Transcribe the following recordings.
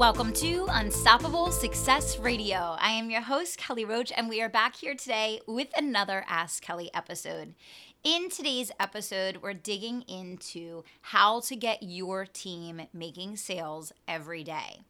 Welcome to Unstoppable Success Radio. I am your host, Kelly Roach, and we are back here today with another Ask Kelly episode. In today's episode, we're digging into how to get your team making sales every day.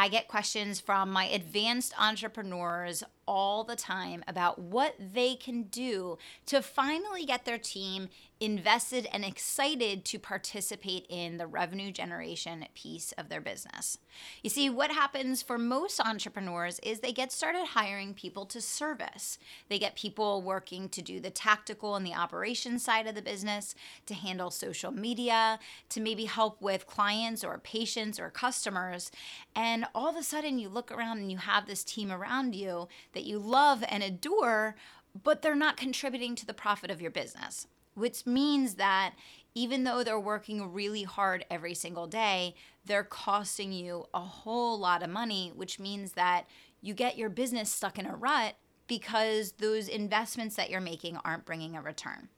I get questions from my advanced entrepreneurs all the time about what they can do to finally get their team invested and excited to participate in the revenue generation piece of their business. You see, what happens for most entrepreneurs is they get started hiring people to service. They get people working to do the tactical and the operations side of the business, to handle social media, to maybe help with clients or patients or customers. And all of a sudden, you look around and you have this team around you that you love and adore, but they're not contributing to the profit of your business which means that even though they're working really hard every single day, they're costing you a whole lot of money, which means that you get your business stuck in a rut because those investments that you're making aren't bringing a return.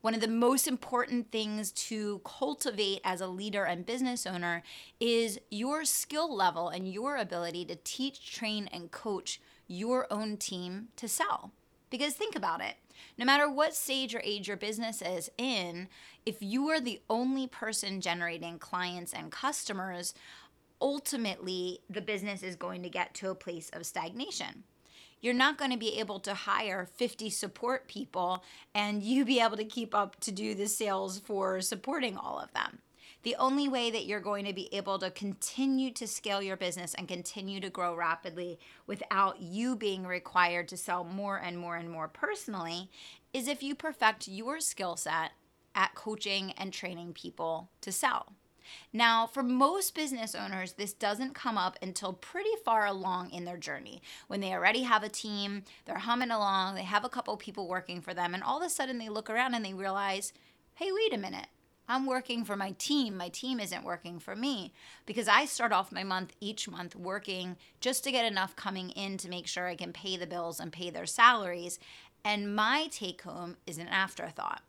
One of the most important things to cultivate as a leader and business owner is your skill level and your ability to teach, train, and coach your own team to sell. Because think about it no matter what stage or age your business is in, if you are the only person generating clients and customers, ultimately the business is going to get to a place of stagnation. You're not going to be able to hire 50 support people and you be able to keep up to do the sales for supporting all of them. The only way that you're going to be able to continue to scale your business and continue to grow rapidly without you being required to sell more and more and more personally is if you perfect your skill set at coaching and training people to sell. Now, for most business owners, this doesn't come up until pretty far along in their journey when they already have a team, they're humming along, they have a couple people working for them, and all of a sudden they look around and they realize, hey, wait a minute. I'm working for my team. My team isn't working for me because I start off my month each month working just to get enough coming in to make sure I can pay the bills and pay their salaries. And my take home is an afterthought.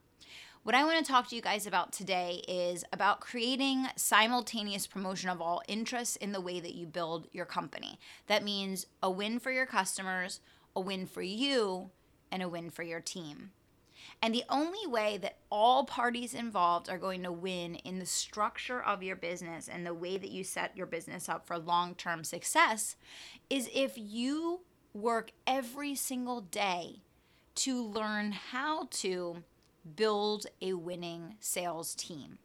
What I want to talk to you guys about today is about creating simultaneous promotion of all interests in the way that you build your company. That means a win for your customers, a win for you, and a win for your team. And the only way that all parties involved are going to win in the structure of your business and the way that you set your business up for long term success is if you work every single day to learn how to build a winning sales team.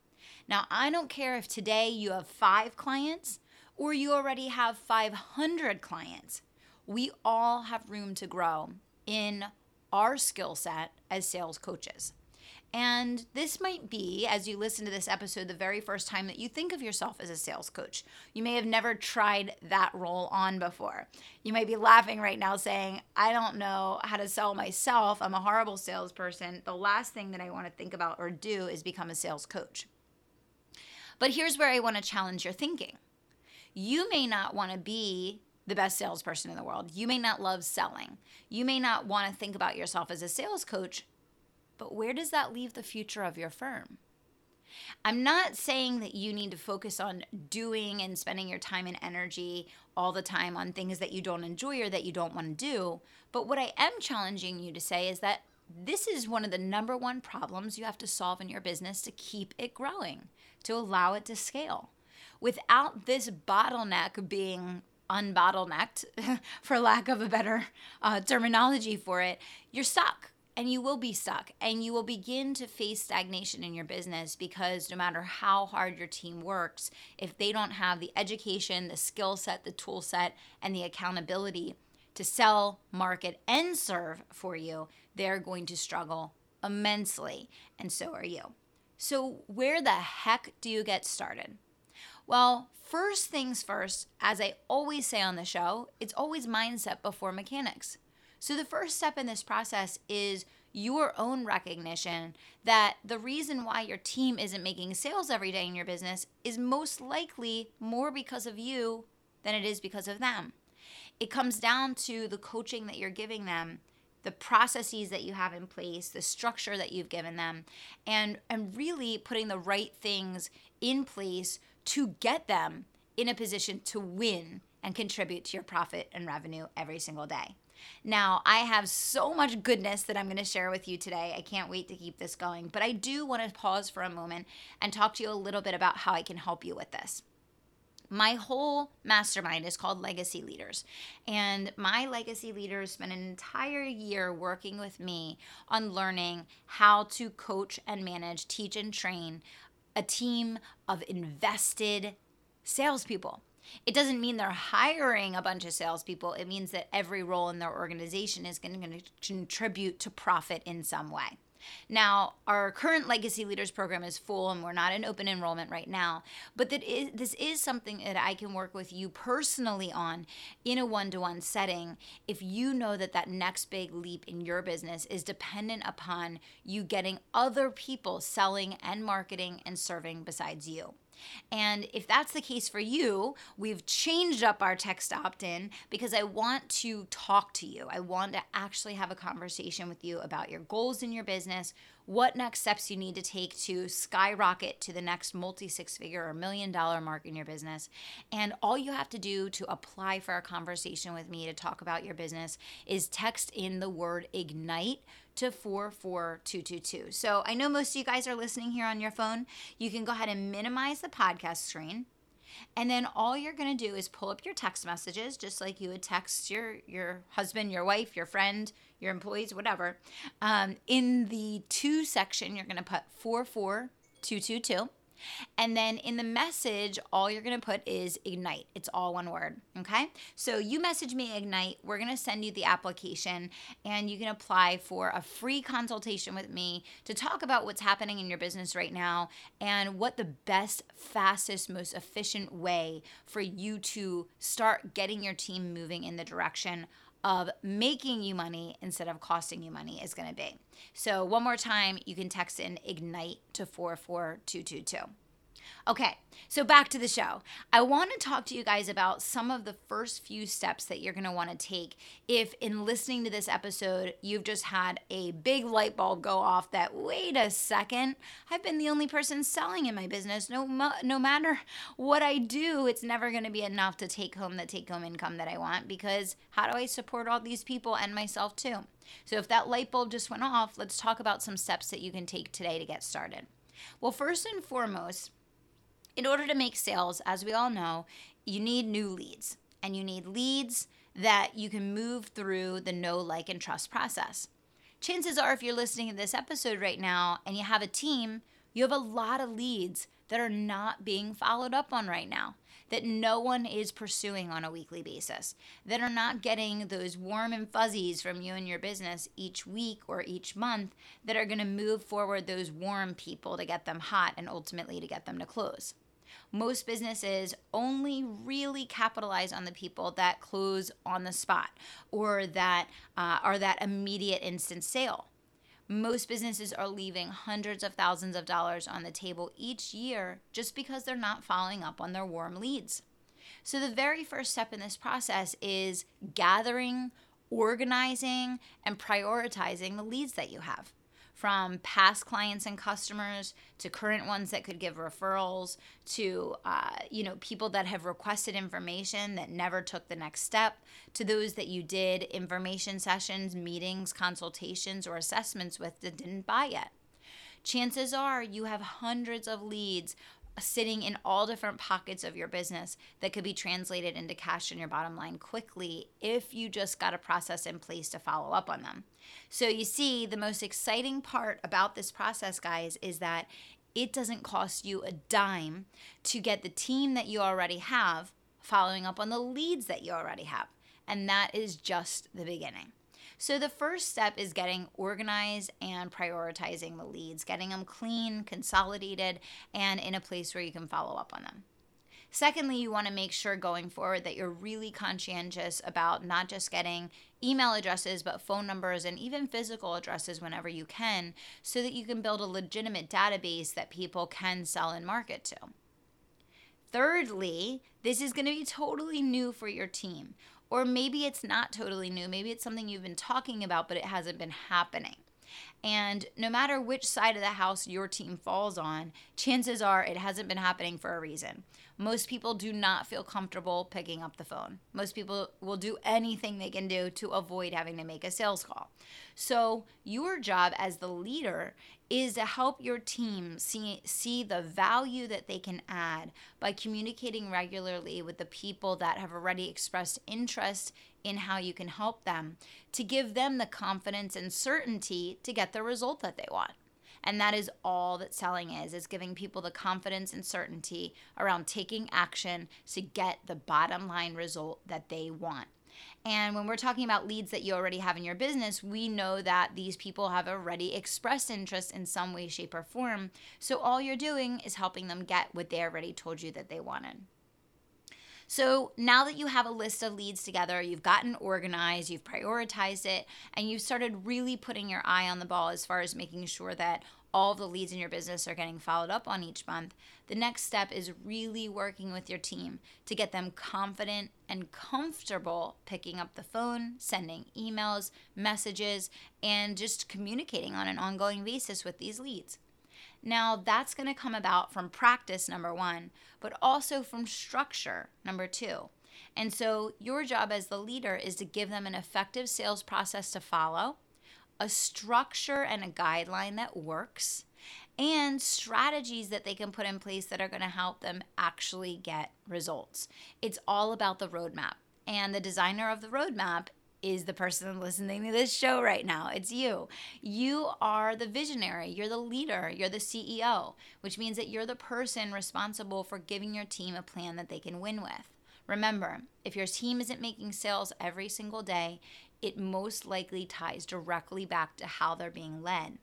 Now, I don't care if today you have five clients or you already have 500 clients. We all have room to grow in our skill set as sales coaches. And this might be, as you listen to this episode, the very first time that you think of yourself as a sales coach. You may have never tried that role on before. You might be laughing right now saying, I don't know how to sell myself. I'm a horrible salesperson. The last thing that I want to think about or do is become a sales coach. But here's where I want to challenge your thinking. You may not want to be the best salesperson in the world. You may not love selling. You may not want to think about yourself as a sales coach, but where does that leave the future of your firm? I'm not saying that you need to focus on doing and spending your time and energy all the time on things that you don't enjoy or that you don't want to do. But what I am challenging you to say is that this is one of the number one problems you have to solve in your business to keep it growing, to allow it to scale. Without this bottleneck being unbottlenecked, for lack of a better uh, terminology for it, you're stuck and you will be stuck and you will begin to face stagnation in your business because no matter how hard your team works, if they don't have the education, the skill set, the tool set, and the accountability to sell, market, and serve for you, they're going to struggle immensely. And so are you. So, where the heck do you get started? Well, first things first, as I always say on the show, it's always mindset before mechanics. So the first step in this process is your own recognition that the reason why your team isn't making sales every day in your business is most likely more because of you than it is because of them. It comes down to the coaching that you're giving them, the processes that you have in place, the structure that you've given them, and and really putting the right things in place to get them in a position to win and contribute to your profit and revenue every single day. Now, I have so much goodness that I'm going to share with you today. I can't wait to keep this going, but I do want to pause for a moment and talk to you a little bit about how I can help you with this. My whole mastermind is called Legacy Leaders. And my legacy leaders spent an entire year working with me on learning how to coach and manage, teach, and train a team of invested salespeople. It doesn't mean they're hiring a bunch of salespeople. It means that every role in their organization is going to contribute to profit in some way. Now, our current Legacy Leaders program is full and we're not in open enrollment right now, but that is, this is something that I can work with you personally on in a one to one setting if you know that that next big leap in your business is dependent upon you getting other people selling and marketing and serving besides you. And if that's the case for you, we've changed up our text opt in because I want to talk to you. I want to actually have a conversation with you about your goals in your business, what next steps you need to take to skyrocket to the next multi six figure or million dollar mark in your business. And all you have to do to apply for a conversation with me to talk about your business is text in the word ignite to 44222. So I know most of you guys are listening here on your phone. You can go ahead and minimize the podcast screen. And then all you're going to do is pull up your text messages, just like you would text your your husband, your wife, your friend, your employees, whatever. Um, in the to section, you're going to put 44222. And then in the message, all you're going to put is Ignite. It's all one word. Okay. So you message me Ignite. We're going to send you the application and you can apply for a free consultation with me to talk about what's happening in your business right now and what the best, fastest, most efficient way for you to start getting your team moving in the direction of making you money instead of costing you money is going to be. So, one more time, you can text in IGNITE to 44222. Okay, so back to the show. I want to talk to you guys about some of the first few steps that you're going to want to take if, in listening to this episode, you've just had a big light bulb go off that, wait a second, I've been the only person selling in my business. No, no matter what I do, it's never going to be enough to take home the take home income that I want because how do I support all these people and myself too? So, if that light bulb just went off, let's talk about some steps that you can take today to get started. Well, first and foremost, in order to make sales, as we all know, you need new leads and you need leads that you can move through the know, like, and trust process. Chances are, if you're listening to this episode right now and you have a team, you have a lot of leads that are not being followed up on right now, that no one is pursuing on a weekly basis, that are not getting those warm and fuzzies from you and your business each week or each month that are going to move forward those warm people to get them hot and ultimately to get them to close most businesses only really capitalize on the people that close on the spot or that uh, are that immediate instant sale. Most businesses are leaving hundreds of thousands of dollars on the table each year just because they're not following up on their warm leads. So, the very first step in this process is gathering, organizing, and prioritizing the leads that you have from past clients and customers to current ones that could give referrals to uh, you know people that have requested information that never took the next step to those that you did information sessions meetings consultations or assessments with that didn't buy yet. Chances are you have hundreds of leads sitting in all different pockets of your business that could be translated into cash in your bottom line quickly if you just got a process in place to follow up on them. So, you see, the most exciting part about this process, guys, is that it doesn't cost you a dime to get the team that you already have following up on the leads that you already have. And that is just the beginning. So the first step is getting organized and prioritizing the leads, getting them clean, consolidated, and in a place where you can follow up on them. Secondly, you want to make sure going forward that you're really conscientious about not just getting email addresses, but phone numbers and even physical addresses whenever you can, so that you can build a legitimate database that people can sell and market to. Thirdly, this is going to be totally new for your team. Or maybe it's not totally new. Maybe it's something you've been talking about, but it hasn't been happening. And no matter which side of the house your team falls on, chances are it hasn't been happening for a reason. Most people do not feel comfortable picking up the phone. Most people will do anything they can do to avoid having to make a sales call. So, your job as the leader is to help your team see, see the value that they can add by communicating regularly with the people that have already expressed interest in how you can help them to give them the confidence and certainty to get the result that they want. And that is all that selling is, is giving people the confidence and certainty around taking action to get the bottom line result that they want. And when we're talking about leads that you already have in your business, we know that these people have already expressed interest in some way, shape, or form. So all you're doing is helping them get what they already told you that they wanted. So now that you have a list of leads together, you've gotten organized, you've prioritized it, and you've started really putting your eye on the ball as far as making sure that all of the leads in your business are getting followed up on each month, the next step is really working with your team to get them confident and comfortable picking up the phone, sending emails, messages, and just communicating on an ongoing basis with these leads. Now, that's going to come about from practice, number one, but also from structure, number two. And so, your job as the leader is to give them an effective sales process to follow, a structure and a guideline that works, and strategies that they can put in place that are going to help them actually get results. It's all about the roadmap. And the designer of the roadmap is the person listening to this show right now. It's you. You are the visionary, you're the leader, you're the CEO, which means that you're the person responsible for giving your team a plan that they can win with. Remember, if your team isn't making sales every single day, it most likely ties directly back to how they're being led.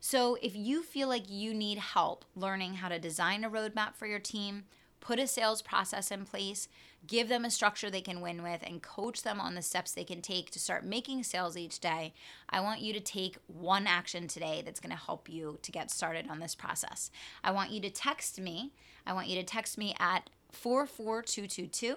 So, if you feel like you need help learning how to design a roadmap for your team, put a sales process in place, give them a structure they can win with, and coach them on the steps they can take to start making sales each day, I want you to take one action today that's to help you to get started on this process. I want you to text me. I want you to text me at 44222,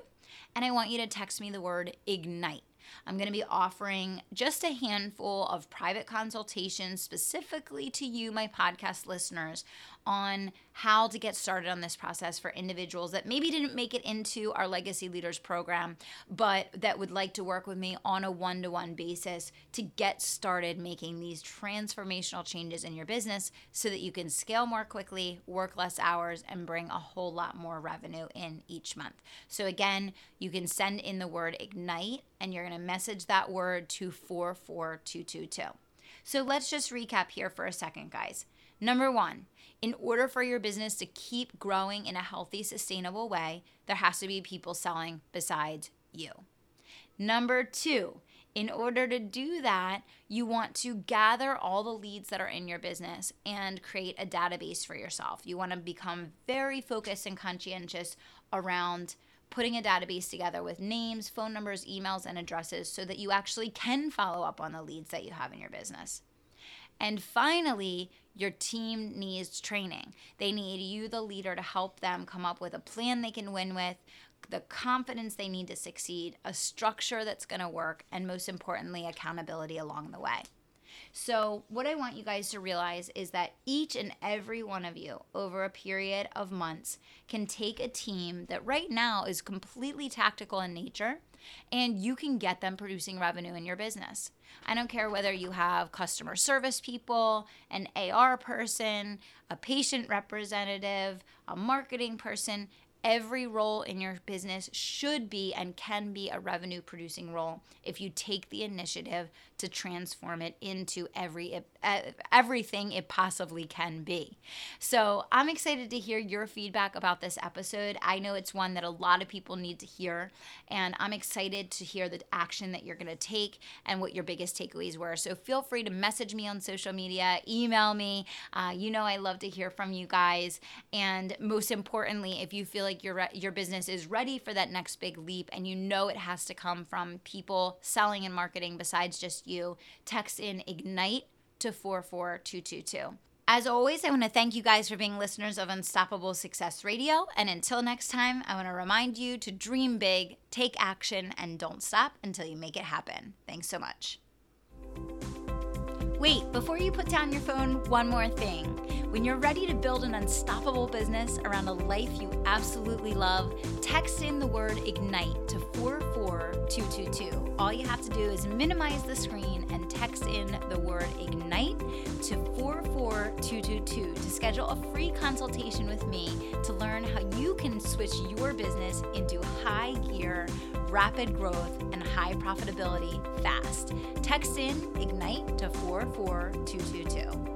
and I want you to text me the word ignite. I'm going to be offering just a handful of private consultations specifically to you, my podcast listeners, on how to get started on this process for individuals that maybe didn't make it into our Legacy Leaders program, but that would like to work with me on a one to one basis to get started making these transformational changes in your business so that you can scale more quickly, work less hours, and bring a whole lot more revenue in each month. So, again, you can send in the word ignite and you're going to message that word to 44222. So, let's just recap here for a second, guys. Number one, in order for your business to keep growing in a healthy, sustainable way, there has to be people selling besides you. Number two, in order to do that, you want to gather all the leads that are in your business and create a database for yourself. You want to become very focused and conscientious around putting a database together with names, phone numbers, emails, and addresses so that you actually can follow up on the leads that you have in your business. And finally, your team needs training. They need you, the leader, to help them come up with a plan they can win with, the confidence they need to succeed, a structure that's going to work, and most importantly, accountability along the way. So, what I want you guys to realize is that each and every one of you over a period of months can take a team that right now is completely tactical in nature and you can get them producing revenue in your business. I don't care whether you have customer service people, an AR person, a patient representative, a marketing person, every role in your business should be and can be a revenue producing role if you take the initiative to transform it into every everything it possibly can be. So, I'm excited to hear your feedback about this episode. I know it's one that a lot of people need to hear, and I'm excited to hear the action that you're going to take and what your biggest takeaways were. So, feel free to message me on social media, email me. Uh, you know, I love to hear from you guys. And most importantly, if you feel like like your your business is ready for that next big leap and you know it has to come from people selling and marketing besides just you, text in ignite to 44222. As always, I want to thank you guys for being listeners of Unstoppable Success Radio. And until next time, I want to remind you to dream big, take action, and don't stop until you make it happen. Thanks so much. Wait, before you put down your phone, one more thing. When you're ready to build an unstoppable business around a life you absolutely love, text in the word IGNITE to 44222. All you have to do is minimize the screen and text in the word IGNITE to 44222 to schedule a free consultation with me to learn how you can switch your business into high gear rapid growth, and high profitability fast. Text in IGNITE to 44222.